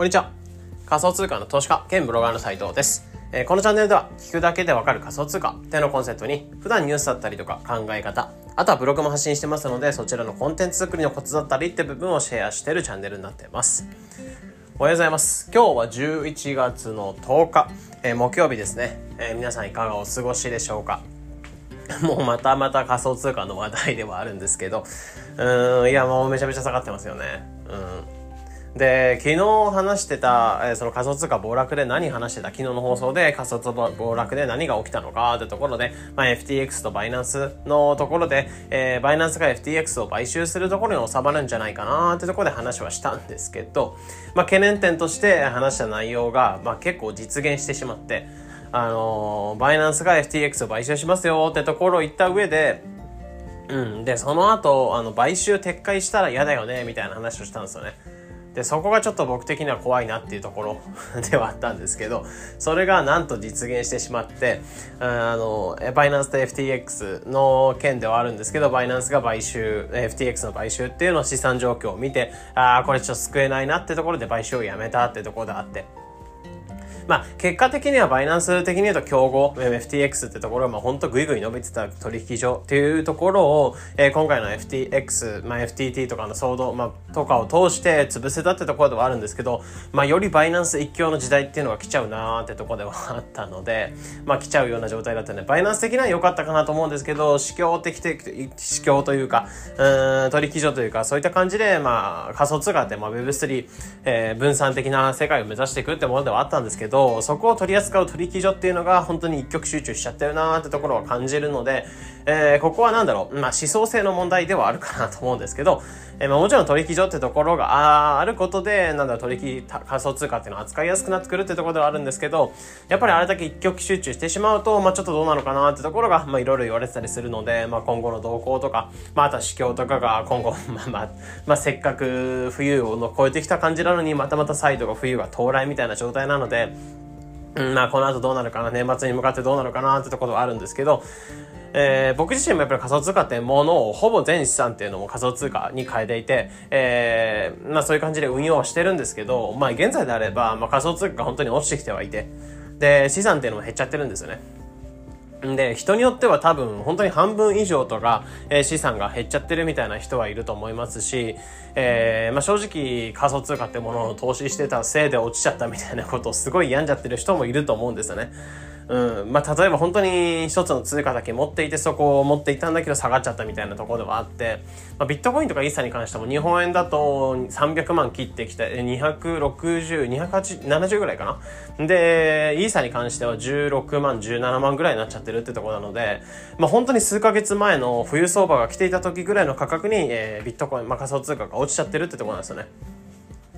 こんにちは。仮想通貨の投資家兼ブロガーの斉藤です。えーこのチャンネルでは聞くだけでわかる仮想通貨っていうのコンセプトに普段ニュースだったりとか考え方、あとはブログも発信してますのでそちらのコンテンツ作りのコツだったりって部分をシェアしてるチャンネルになってます。おはようございます。今日は11月の10日、えー木曜日ですね、えー皆さんいかがお過ごしでしょうか もうまたまた仮想通貨の話題ではあるんですけど、うん、いやもうめちゃめちゃ下がってますよね。うん。で、昨日話してた、えーその仮想通貨暴落で何話してた昨日の放送で仮想通貨暴落で何が起きたのかってところで、まあ、FTX とバイナンスのところで、えーバイナンスが FTX を買収するところに収まるんじゃないかなってところで話はしたんですけど、まあ、懸念点として話した内容が、まあ、結構実現してしまって、あのーバイナンスが FTX を買収しますよってところを言った上で、うん。で、その後、あの、買収撤回したら嫌だよね、みたいな話をしたんですよね。で、そこがちょっと僕的には怖いなっていうところ ではあったんですけど、それがなんと実現してしまって、あの、バイナンスと FTX の件ではあるんですけど、バイナンスが買収、FTX の買収っていうのを資産状況を見て、ああ、これちょっと救えないなってところで買収をやめたってところであって。まあ、結果的にはバイナンス的に言うと競合、FTX ってところが、まあ、ほんとグイグイ伸びてた取引所っていうところを、えー今回の FTX、まあ、FTT とかの騒動、まあ、とかを通して潰せたってところではあるんですけど、まあ、よりバイナンス一強の時代っていうのが来ちゃうなーってところではあったので、まあ、来ちゃうような状態だったね。バイナンス的には良かったかなと思うんですけど、市況的的、市況というか、うん、取引所というか、そういった感じで、まあ、仮想通貨って、まあ、Web3、えー分散的な世界を目指していくってものではあったんですけど、そこを取り扱う取引所っていうのが本当に一極集中しちゃってるなーってところは感じるので、えーここは何だろう、まあ、思想性の問題ではあるかなと思うんですけど、えまあ、もちろん取引所ってところがああることで、なんだ、取引、仮想通貨っていうのは扱いやすくなってくるってところではあるんですけど、やっぱりあれだけ一極集中してしまうと、まあ、ちょっとどうなのかなってところが、まあ、いろいろ言われてたりするので、まあ、今後の動向とか、まあ、あとは市況とかが今後、まあまあ、まあ、せっかく冬をの超えてきた感じなのに、またまた再度が冬が到来みたいな状態なので、うん、まあこの後どうなるかな、年末に向かってどうなるかなってところはあるんですけど、えー僕自身もやっぱり仮想通貨ってものをほぼ全資産っていうのも仮想通貨に変えていて、えーまあそういう感じで運用はしてるんですけど、まあ現在であれば、まあ仮想通貨が本当に落ちてきてはいて、で、資産っていうのも減っちゃってるんですよね。で、人によっては多分本当に半分以上とか、えー資産が減っちゃってるみたいな人はいると思いますし、えーまあ、正直仮想通貨ってものを投資してたせいで落ちちゃったみたいなことをすごい病んじゃってる人もいると思うんですよね。うん。まあ、例えば本当に一つの通貨だけ持っていてそこを持っていたんだけど下がっちゃったみたいなところではあって、まあ、ビットコインとかイーサに関しても日本円だと300万切ってきて、260、270ぐらいかな？で、イーサに関しては16万、17万ぐらいになっちゃってるってとこなので、まあ、本当に数ヶ月前の冬相場が来ていた時ぐらいの価格に、えービットコイン、まあ、仮想通貨が落ちちゃってるってとこなんですよね。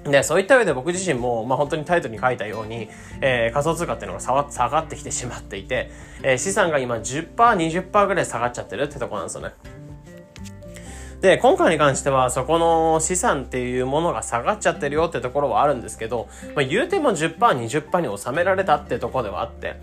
で、そういった上で僕自身も、まあ、本当にタイトルに書いたように、えー仮想通貨っていうのが下がってきてしまっていて、えー資産が今10%、20%ぐらい下がっちゃってるってとこなんですよね。で、今回に関しては、そこの資産っていうものが下がっちゃってるよってところはあるんですけど、まあ、言うても10%、20%に収められたってとこではあって、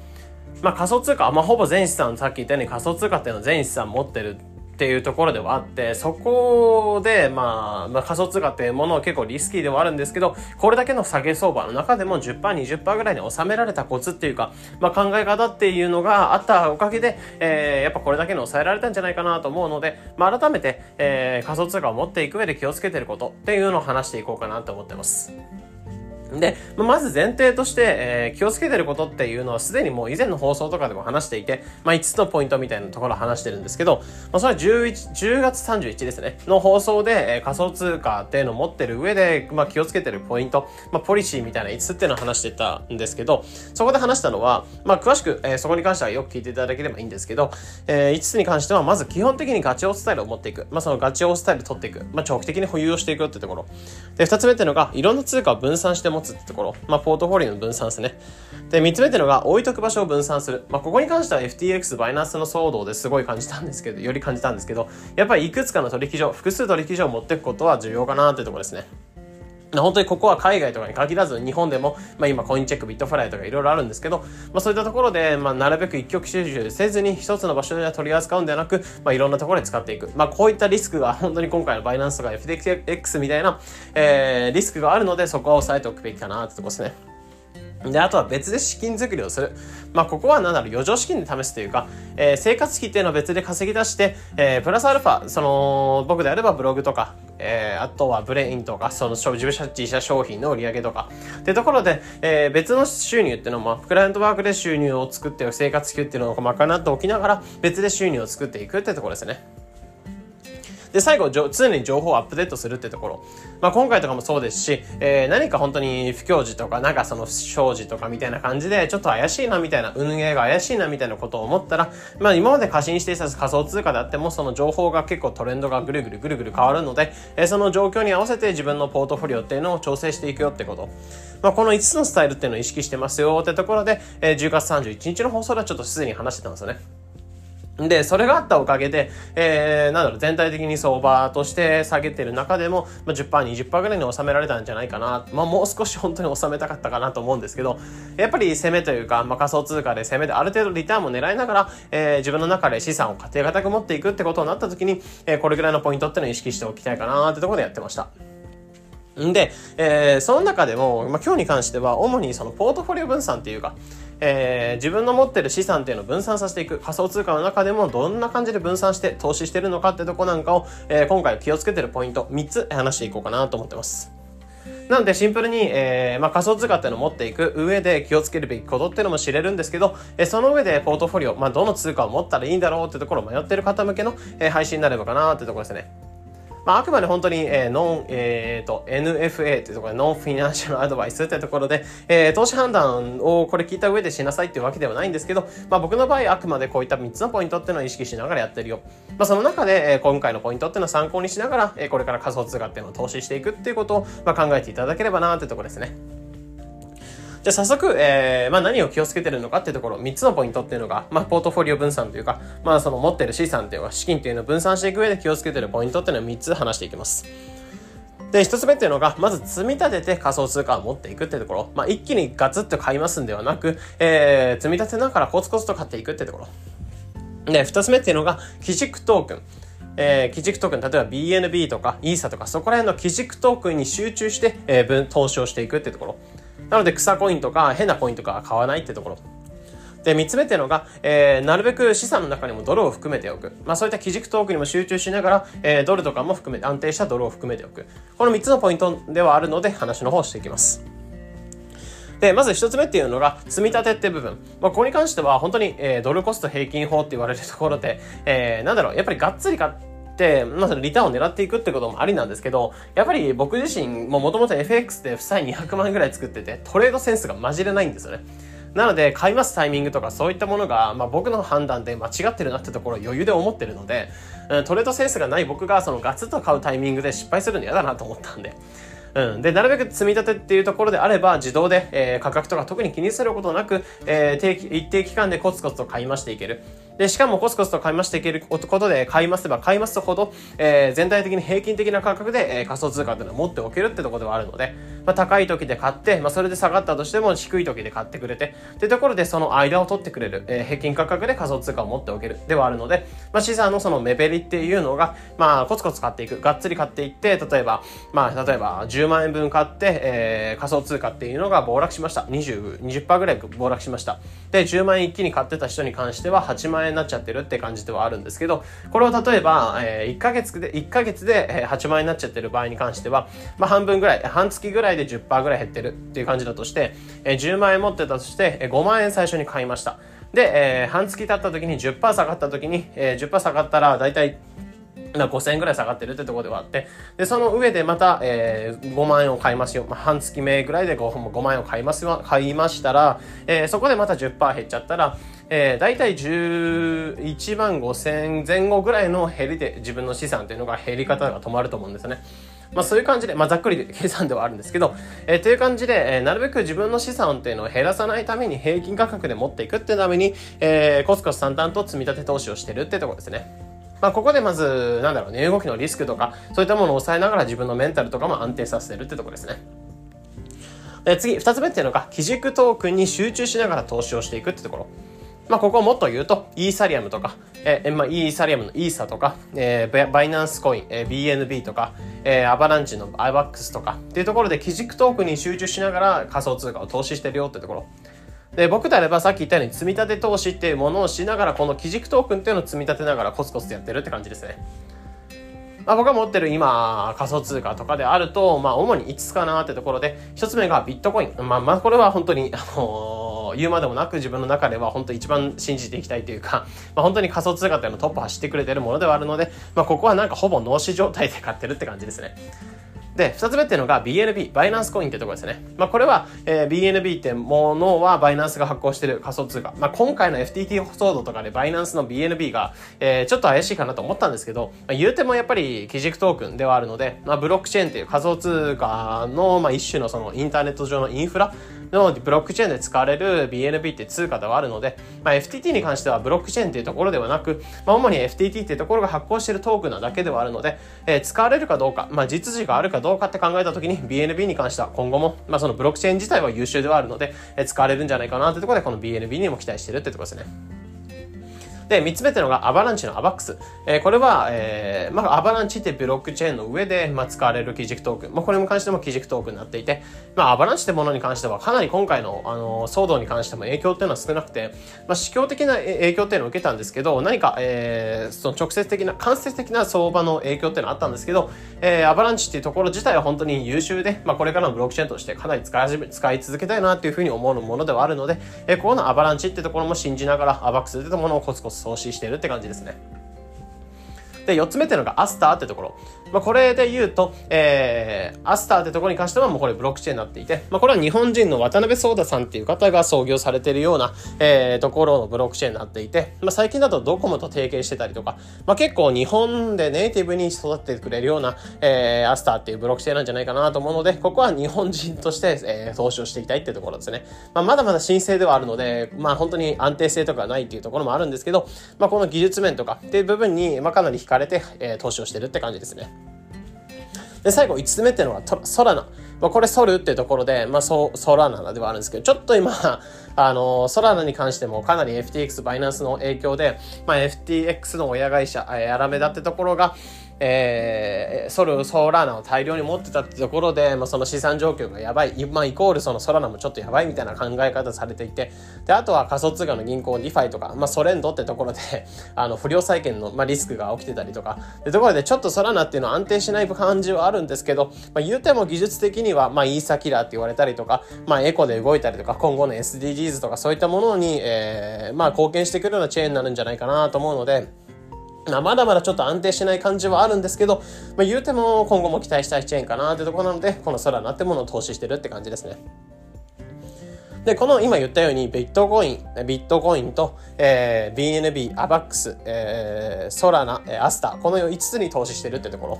まあ仮想通貨、まあほぼ全資産、さっき言ったように仮想通貨っていうのは全資産持ってるっていうところではあって、そこで、まあ、まあ仮想通貨っていうものは結構リスキーではあるんですけど、これだけの下げ相場の中でも10%、20%ぐらいに収められたコツっていうか、まあ考え方っていうのがあったおかげで、えーやっぱこれだけに抑えられたんじゃないかなと思うので、まあ改めて、えー仮想通貨を持っていく上で気をつけてることっていうのを話していこうかなと思ってます。で、まず前提として、えー気をつけてることっていうのはすでにもう以前の放送とかでも話していて、まあ、5つのポイントみたいなところを話してるんですけど、まあ、それは11 10月31ですね、の放送で、えー仮想通貨っていうのを持ってる上で、まあ、気をつけてるポイント、まあ、ポリシーみたいな5つっていうのを話してたんですけど、そこで話したのは、まあ、詳しく、えーそこに関してはよく聞いていただければいいんですけど、え5つに関しては、まず基本的にガチオスタイルを持っていく。まあ、そのガチオスタイル取っていく。まあ、長期的に保有をしていくってところ。で、2つ目っていうのが、いろんな通貨を分散して持つってところ。まあ、ポートフォリオの分散ですね。で、3つ目っていうのが、置いとく場所を分散する。まあ、ここに関しては FTX、バイナンスの騒動ですごい感じたんですけど、より感じたんですけど、やっぱりいくつかの取引所、複数取引所を持っていくことは重要かなってところですね。本当にここは海外とかに限らず日本でも、まあ、今コインチェックビットフライとかいろいろあるんですけど、まあ、そういったところで、まあ、なるべく一極集中せずに一つの場所で取り扱うんではなく、まあ、いろんなところで使っていく、まあ、こういったリスクが本当に今回のバイナンスとか FTX みたいな、えー、リスクがあるのでそこは抑えておくべきかなってとこですね。で、あとは別で資金作りをする。まあ、ここは何だろう、余剰資金で試すというか、えー、生活費っていうのを別で稼ぎ出して、えー、プラスアルファ、その、僕であればブログとか、えー、あとはブレインとか、その自社自社商品の売り上げとか、ってところで、えー、別の収入っていうのも、クライアントワークで収入を作って生活費っていうのを賄っておきながら、別で収入を作っていくってところですね。で、最後、常に情報をアップデートするってところ。まあ、今回とかもそうですし、えー、何か本当に不況時とか、なんかその不祥事とかみたいな感じで、ちょっと怪しいなみたいな、運営が怪しいなみたいなことを思ったら、まあ、今まで過信していた仮想通貨であっても、その情報が結構トレンドがぐるぐるぐるぐる変わるので、えー、その状況に合わせて自分のポートフォリオっていうのを調整していくよってこと。まあ、この5つのスタイルっていうのを意識してますよってところで、えー、10月31日の放送ではちょっとすでに話してたんですよね。で、それがあったおかげで、えー、なんだろう、全体的に相場として下げてる中でも、まあ、10%、20%ぐらいに収められたんじゃないかな。まあ、もう少し本当に収めたかったかなと思うんですけど、やっぱり攻めというか、まあ、仮想通貨で攻めである程度リターンも狙いながら、えー、自分の中で資産を家庭型く持っていくってことになった時に、えー、これぐらいのポイントっていうのを意識しておきたいかなってところでやってました。んで、えー、その中でも、まあ、今日に関しては、主にそのポートフォリオ分散っていうか、えー、自分の持ってる資産っていうのを分散させていく仮想通貨の中でもどんな感じで分散して投資してるのかってとこなんかを、えー、今回気をつけてるポイント3つ話していこうかなと思ってます。なのでシンプルに、えー、まあ、仮想通貨っていうのを持っていく上で気をつけるべきことっていうのも知れるんですけど、えー、その上でポートフォリオ、まあ、どの通貨を持ったらいいんだろうってところを迷ってる方向けの、えー、配信になればかなってところですね。まあ、あくまで本当に、えー、ノン、えー、と、NFA っていうところで、ノンフィナンシャルアドバイスっていうところで、えー、投資判断をこれ聞いた上でしなさいっていうわけではないんですけど、まあ、僕の場合、あくまでこういった3つのポイントっていうのを意識しながらやってるよ。まあ、その中で、えー、今回のポイントっていうのを参考にしながら、えー、これから仮想通貨っていうのを投資していくっていうことを、まあ、考えていただければなというところですね。じゃあ早速、えー、まあ何を気をつけてるのかっていうところ、3つのポイントっていうのが、まあポートフォリオ分散というか、まあその持ってる資産っていうか、資金っていうのを分散していく上で気をつけてるポイントっていうのを3つ話していきます。で、一つ目っていうのが、まず積み立てて仮想通貨を持っていくっていうところ。まあ、一気にガツッと買いますんではなく、えー、積み立てながらコツコツと買っていくっていうところ。で、二つ目っていうのが、基軸トークン。えー、基軸トークン、例えば BNB とか ESA とか、そこら辺の基軸トークンに集中して、えー、分、投資をしていくっていうところ。なので草コインとか変なコインとかは買わないってところ。で、三つ目っていうのが、えー、なるべく資産の中にもドルを含めておく。まあそういった基軸トークにも集中しながら、えー、ドルとかも含めて、安定したドルを含めておく。この三つのポイントではあるので、話の方をしていきます。で、まず一つ目っていうのが、積み立てって部分。まあ、ここに関しては、本当に、えー、ドルコスト平均法って言われるところで、えー、なんだろう、やっぱりがっつり買って、まあ、そのリターンを狙っていくってこともありなんですけど、やっぱり僕自身ももともと FX で負債200万ぐらい作ってて、トレードセンスが混じれないんですよね。なので、買いますタイミングとかそういったものが、まあ、僕の判断で間違ってるなってところを余裕で思ってるので、トレードセンスがない僕がそのガツッと買うタイミングで失敗するの嫌だなと思ったんで、うん。で、なるべく積み立てっていうところであれば、自動で、えー、価格とか特に気にすることなく、えー、定期、一定期間でコツコツと買い増していける。で、しかもコツコツと買い増していけることで、買い増せば買い増すほど、えー、全体的に平均的な価格で、えー、仮想通貨っていうのを持っておけるってところではあるので、まあ、高い時で買って、まあ、それで下がったとしても低い時で買ってくれて、ってところでその間を取ってくれる、えー、平均価格で仮想通貨を持っておけるではあるので、まあ、資産のその目減りっていうのが、まあ、コツコツ買っていく、がっつり買っていって、例えば、まあ、例えば10万円分買って、えー、仮想通貨っていうのが暴落しました。20、20%ぐらい暴落しました。で、10万円一気に買ってた人に関しては8万円になっちゃってるって感じではあるんですけど、これを例えば、えー、1ヶ月で、1ヶ月で8万円になっちゃってる場合に関しては、まあ半分ぐらい、半月ぐらいで10%ぐらい減ってるっていう感じだとして、えー、10万円持ってたとして、5万円最初に買いました。で、えー、半月経った時に10%下がった時に、えー、10%下がったら大体5000円ぐらい下がってるってとこではあって、で、その上でまた、えー、5万円を買いますよ。まあ、半月目ぐらいで 5, 5万円を買いますよ、買いましたら、えー、そこでまた10%減っちゃったら、えー、大体11万5千前後ぐらいの減りで自分の資産というのが減り方が止まると思うんですね。まあそういう感じで、まあざっくり 計算ではあるんですけど、えー、という感じで、えー、なるべく自分の資産っていうのを減らさないために平均価格で持っていくっていうために、えー、コツコツ淡々と積み立て投資をしてるってところですね。まあ、ここでまず、なんだろう、値、動きのリスクとか、そういったものを抑えながら自分のメンタルとかも安定させてるってところですね。で次、二つ目っていうのが、基軸トークンに集中しながら投資をしていくってところ。まあ、ここをもっと言うと、イーサリアムとか、えー、まあ、イーサリアムのイーサとか、えー、バイナンスコイン、えー、BNB とか、えー、アバランチのアバックスとかっていうところで基軸トークに集中しながら仮想通貨を投資してるよってところ。で、僕であればさっき言ったように積み立て投資っていうものをしながら、この基軸トークンっていうのを積み立てながらコツコツやってるって感じですね。まあ、僕が持ってる今、仮想通貨とかであると、まあ、主に5つかなってところで、1つ目がビットコイン。まあ、まあ、これは本当に、あのー、言うまでもなく自分の中では本当一番信じていきたいというか、まあ、本当に仮想通貨っていうのトップ走ってくれてるものではあるので、まあ、ここはなんかほぼ脳死状態で買ってるって感じですね。で、二つ目っていうのが BNB、バイナンスコインってところですね。まあ、これは、えー、BNB ってものはバイナンスが発行してる仮想通貨。まあ、今回の FTT 騒動とかでバイナンスの BNB が、えー、ちょっと怪しいかなと思ったんですけど、まあ、言うてもやっぱり基軸トークンではあるので、まあ、ブロックチェーンっていう仮想通貨の、まあ、一種のそのインターネット上のインフラのブロックチェーンで使われる BNB って通貨ではあるので、まあ、FTT に関してはブロックチェーンっていうところではなく、まあ、主に FTT っていうところが発行しているトークなだけではあるので、えー、使われるかどうか、まあ、実需があるかどうかって考えた時に BNB に関しては今後も、まあ、そのブロックチェーン自体は優秀ではあるので、えー、使われるんじゃないかなというところでこの BNB にも期待してるってところですね。で、三つ目っていうのがアバランチのアバックス。えー、これは、えー、まあ、アバランチってブロックチェーンの上で、まあ、使われる基軸トークン。まあ、これに関しても基軸トークンになっていて、まあ、アバランチってものに関しては、かなり今回の、あの、騒動に関しても影響っていうのは少なくて、まあ、市況的な影響っていうのを受けたんですけど、何か、えー、その直接的な、間接的な相場の影響っていうのはあったんですけど、えー、アバランチっていうところ自体は本当に優秀で、まあ、これからのブロックチェーンとしてかなり使い使い続けたいなっていうふうに思うものではあるので、えー、ここのアバランチっていうところも信じながら、アバックスっていうものをコツコツ創始してるって感じ感じですね。で、4つ目っていうのがアスターってところ。まあ、これで言うと、えー、アスターってところに関してはもうこれブロックチェーンになっていて、まあ、これは日本人の渡辺壮太さんっていう方が創業されているような、えー、ところのブロックチェーンになっていて、まあ、最近だとドコモと提携してたりとか、まあ、結構日本でネイティブに育ってくれるような、えー、アスターっていうブロックチェーンなんじゃないかなと思うので、ここは日本人として、えー、投資をしていきたいっていうところですね。まあ、まだまだ申請ではあるので、まあ、本当に安定性とかないっていうところもあるんですけど、まあ、この技術面とかっていう部分に、まあ、かなり惹かれて、えー、投資をしてるって感じですね。で、最後5つ目っていうのがソラナ。まあ、これソルっていうところで、まあ、ソソラナではあるんですけど、ちょっと今、あの、ソラナに関してもかなり FTX、バイナンスの影響で、まあ、FTX の親会社、えー、アラメダってところが、えー、ソル、ソラーナを大量に持ってたってところで、まあ、その資産状況がやばい、まあ、イコールそのソラナもちょっとやばいみたいな考え方されていて、で、あとは仮想通貨の銀行、 DeFi とか、まあ、 Solend ってところで、あの、不良債権の、まあ、リスクが起きてたりとか、で、ところでちょっとソラナっていうのは安定しない感じはあるんですけど、まあ、言うても技術的には、まあ、イーサキラーって言われたりとか、まあ、エコで動いたりとか、今後の SDGs とかそういったものに、えー、まあ、貢献してくるようなチェーンになるんじゃないかなと思うので、まだまだちょっと安定しない感じはあるんですけど、まあ、言うても今後も期待したいチェーンかなってところなので、このソラナってものを投資してるって感じですね。で、この今言ったようにビットコイン、ビットコインと、えー、BNB、アバックス、えー、ソラナ、アスター、この5つに投資してるってとこ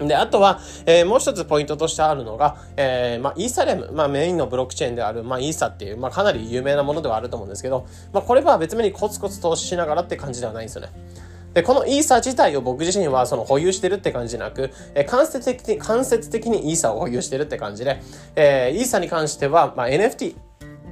ろ。で、あとは、えー、もう一つポイントとしてあるのが、えー、まあ、イーサレム、まあ、メインのブロックチェーンである、まあ、イーサっていう、まあ、かなり有名なものではあると思うんですけど、まあ、これは別にコツコツ投資しながらって感じではないんですよね。で、このイーサ自体を僕自身はその保有してるって感じなく、え間接的に、間接的にイーサを保有してるって感じで、えー、イーサに関しては、まあ、NFT、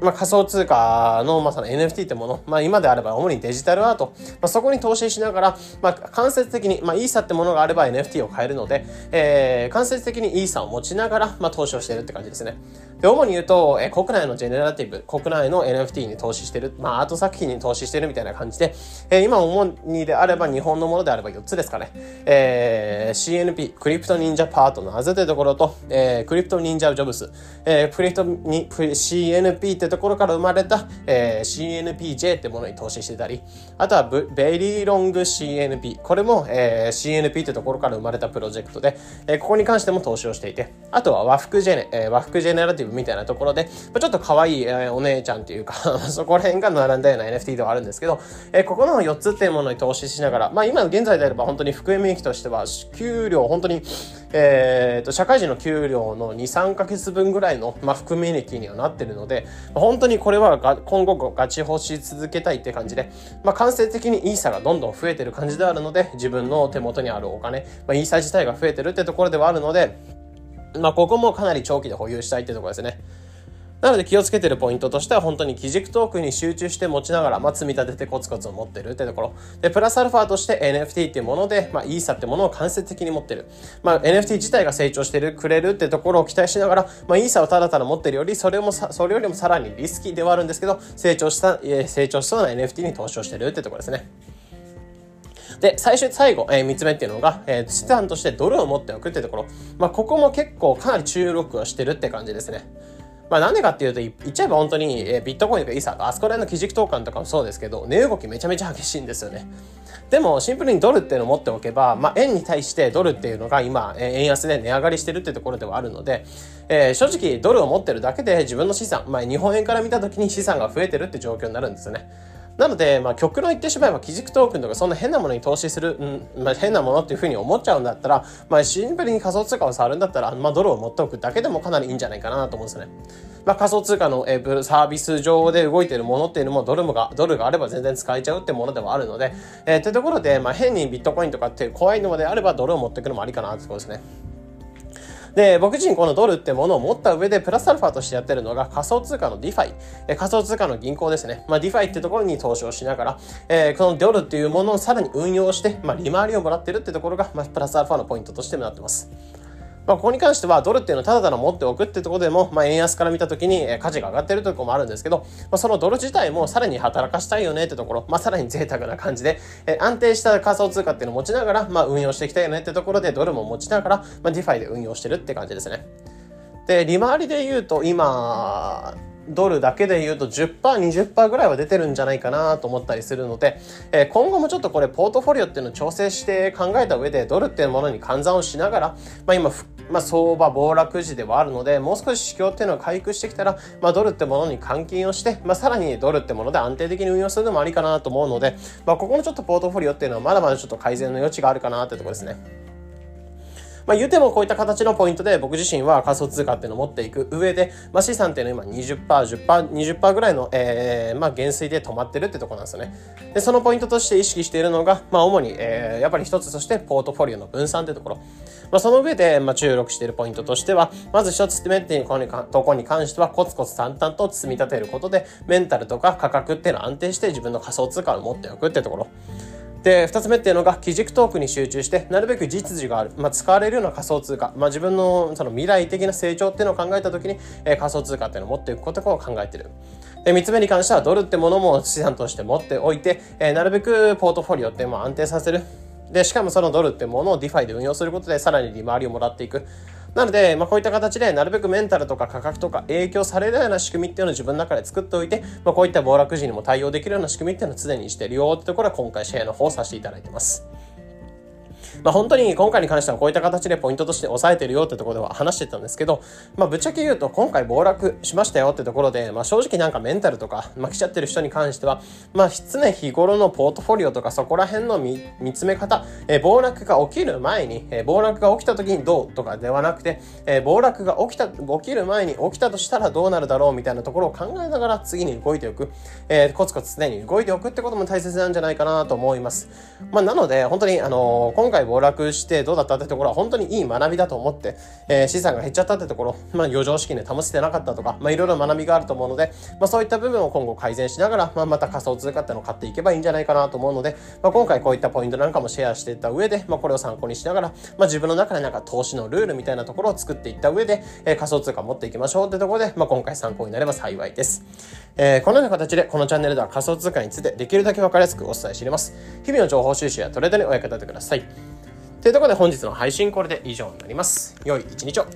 まあ、仮想通貨の、まさに NFT ってもの、まあ、今であれば主にデジタルアート、まあ、そこに投資しながら、まあ、間接的に、まあ、イーサってものがあれば NFT を買えるので、えー、間接的にイーサを持ちながら、まあ、投資をしているって感じですね。で、主に言うと、えー、国内のジェネラティブ、国内の NFT に投資してる、まあ、アート作品に投資してるみたいな感じで、えー、今主にであれば日本のものであれば4つですかね。えー、CNP、クリプト忍者パートナーズというところと、えー、クリプト忍者ジョブス、えー、クリプトに、CNP ってところから生まれた、えー、CNPJ ってものに投資してたり、あとはベリーロング CNP。これも、えー、CNP ってところから生まれたプロジェクトで、えー、ここに関しても投資をしていて、あとは和服ジェネ、えー、和服ジェネラティブみたいなところで、ちょっと可愛い、えー、お姉ちゃんっていうか そこら辺が並んだような NFT ではあるんですけど、えー、ここの4つっていうものに投資しながら、まあ今現在であれば本当に福江美幸としては、給料本当にえーと、社会人の給料の2、3ヶ月分ぐらいの、まあ、含み益にはなってるので、本当にこれは今後ガチ欲し続けたいって感じで、まあ、間接的にイーサがどんどん増えてる感じであるので、自分の手元にあるお金、まあ、イーサ自体が増えてるってところではあるので、まあ、ここもかなり長期で保有したいってところですね。なので気をつけてるポイントとしては本当に基軸トークに集中して持ちながら、まあ、積み立ててコツコツを持ってるってところ。で、プラスアルファとして NFT っていうもので、まあ、イーサってものを間接的に持ってる。まあ、NFT 自体が成長してる、くれるってところを期待しながら、まあ、イーサをただただ持ってるより、それもさ、それよりもさらにリスキーではあるんですけど、成長した、え成長しそうな NFT に投資をしてるってところですね。で、最初、最後、えー、3つ目っていうのが、えー、資産としてドルを持っておくってところ。まあ、ここも結構かなり注力をしてるって感じですね。まあなんでかっていうと、言っちゃえば本当に、えビットコインとかイーサーとあそこら辺の基軸投函とかもそうですけど、値動きめちゃめちゃ激しいんですよね。でもシンプルにドルっていうのを持っておけば、まあ、円に対してドルっていうのが今、え円安で値上がりしてるってところではあるので、えー、正直ドルを持ってるだけで自分の資産、まあ、日本円から見た時に資産が増えてるって状況になるんですよね。なので、まあ、極論言ってしまえば、基軸トークンとかそんな変なものに投資する、うんまあ、変なものっていうふうに思っちゃうんだったら、まあ、シンプルに仮想通貨を触るんだったら、まあ、ドルを持っておくだけでもかなりいいんじゃないかなと思うんですね。まあ、仮想通貨の、え、サービス上で動いているものっていうのもドルもが、ドルがあれば全然使えちゃうってものではあるので、えー、ってところで、まあ、変にビットコインとかって怖いのであればドルを持ってくのもありかなってことですね。で、僕自身このドルってものを持った上で、プラスアルファとしてやってるのが仮想通貨の DeFi、え仮想通貨の銀行ですね。まあ、 DeFi ってところに投資をしながら、えー、このドルっていうものをさらに運用して、まあ、利回りをもらってるってところが、まあ、プラスアルファのポイントとしてもなってます。まあ、ここに関してはドルっていうのをただただ持っておくってところでも、まあ、円安から見た時に価値が上がってるとこもあるんですけど、まあ、そのドル自体もさらに働かしたいよねってところ、まあ、さらに贅沢な感じで、え安定した仮想通貨っていうのを持ちながら、まあ、運用していきたいよねってところでドルも持ちながら、まあ、ディファイで運用してるって感じですね。で、利回りで言うと今、ドルだけで言うと10%、20%ぐらいは出てるんじゃないかなと思ったりするので、えー、今後もちょっとこれポートフォリオっていうのを調整して考えた上でドルっていうものに換算をしながら、まあ今、まあ相場暴落時ではあるので、もう少し市況っていうのが回復してきたら、まあドルってものに換金をして、まあさらにドルってもので安定的に運用するのもありかなと思うので、まあここのちょっとポートフォリオっていうのはまだまだちょっと改善の余地があるかなってところですね。まあ言うてもこういった形のポイントで僕自身は仮想通貨っていうのを持っていく上で、まあ資産っていうのは今20%、10%、20%ぐらいの、えー、まあ減衰で止まってるってとこなんですよね。で、そのポイントとして意識しているのが、まあ主に、えー、やっぱり一つとしてポートフォリオの分散ってところ。まあその上で、まあ注力しているポイントとしては、まず一つ目っていうところに関してはコツコツ淡々と積み立てることで、メンタルとか価格っていうのを安定して自分の仮想通貨を持っておくってところ。で、二つ目っていうのが、基軸トークに集中して、なるべく実需がある、まあ、使われるような仮想通貨、まあ、自分のその未来的な成長っていうのを考えたときに、えー、仮想通貨っていうのを持っていくことを考えてる。で、三つ目に関しては、ドルってものも資産として持っておいて、えー、なるべくポートフォリオっていうのを安定させる。で、しかもそのドルってものを DeFi で運用することで、さらに利回りをもらっていく。なので、まあ、こういった形で、なるべくメンタルとか価格とか影響されるような仕組みっていうのを自分の中で作っておいて、まあ、こういった暴落時にも対応できるような仕組みっていうのを常にしてるよってところは今回シェアの方をさせていただいてます。まあ、本当に今回に関してはこういった形でポイントとして押さえてるよってところでは話してたんですけど、まあ、ぶっちゃけ言うと今回暴落しましたよってところで、まあ、正直なんかメンタルとか、まあ、来ちゃってる人に関しては、まあ、常日頃のポートフォリオとかそこら辺の見見つめ方、えー、暴落が起きる前に、えー、暴落が起きた時にどうとかではなくて、えー、暴落が起きた、起きる前に起きたとしたらどうなるだろうみたいなところを考えながら次に動いておく、えー、コツコツ常に動いておくってことも大切なんじゃないかなと思います。まあ、なので、本当に、あのー、今回暴落してどうだったってところは本当にいい学びだと思って、えー、資産が減っちゃったってところ、まあ、余剰資金で保せてなかったとか、まあ、いろいろ学びがあると思うので、まあ、そういった部分を今後改善しながら、まあ、また仮想通貨ってのを買っていけばいいんじゃないかなと思うので、まあ、今回こういったポイントなんかもシェアしていった上で、まあ、これを参考にしながら、まあ、自分の中でなんか投資のルールみたいなところを作っていった上で、えー、仮想通貨持っていきましょうってところで、まあ、今回参考になれば幸いです。えー、このような形でこのチャンネルでは仮想通貨についてできるだけ分かりやすくお伝えしています。日々の情報収集やトレードにお役立てください。というところで本日の配信これで以上になります。良い一日を。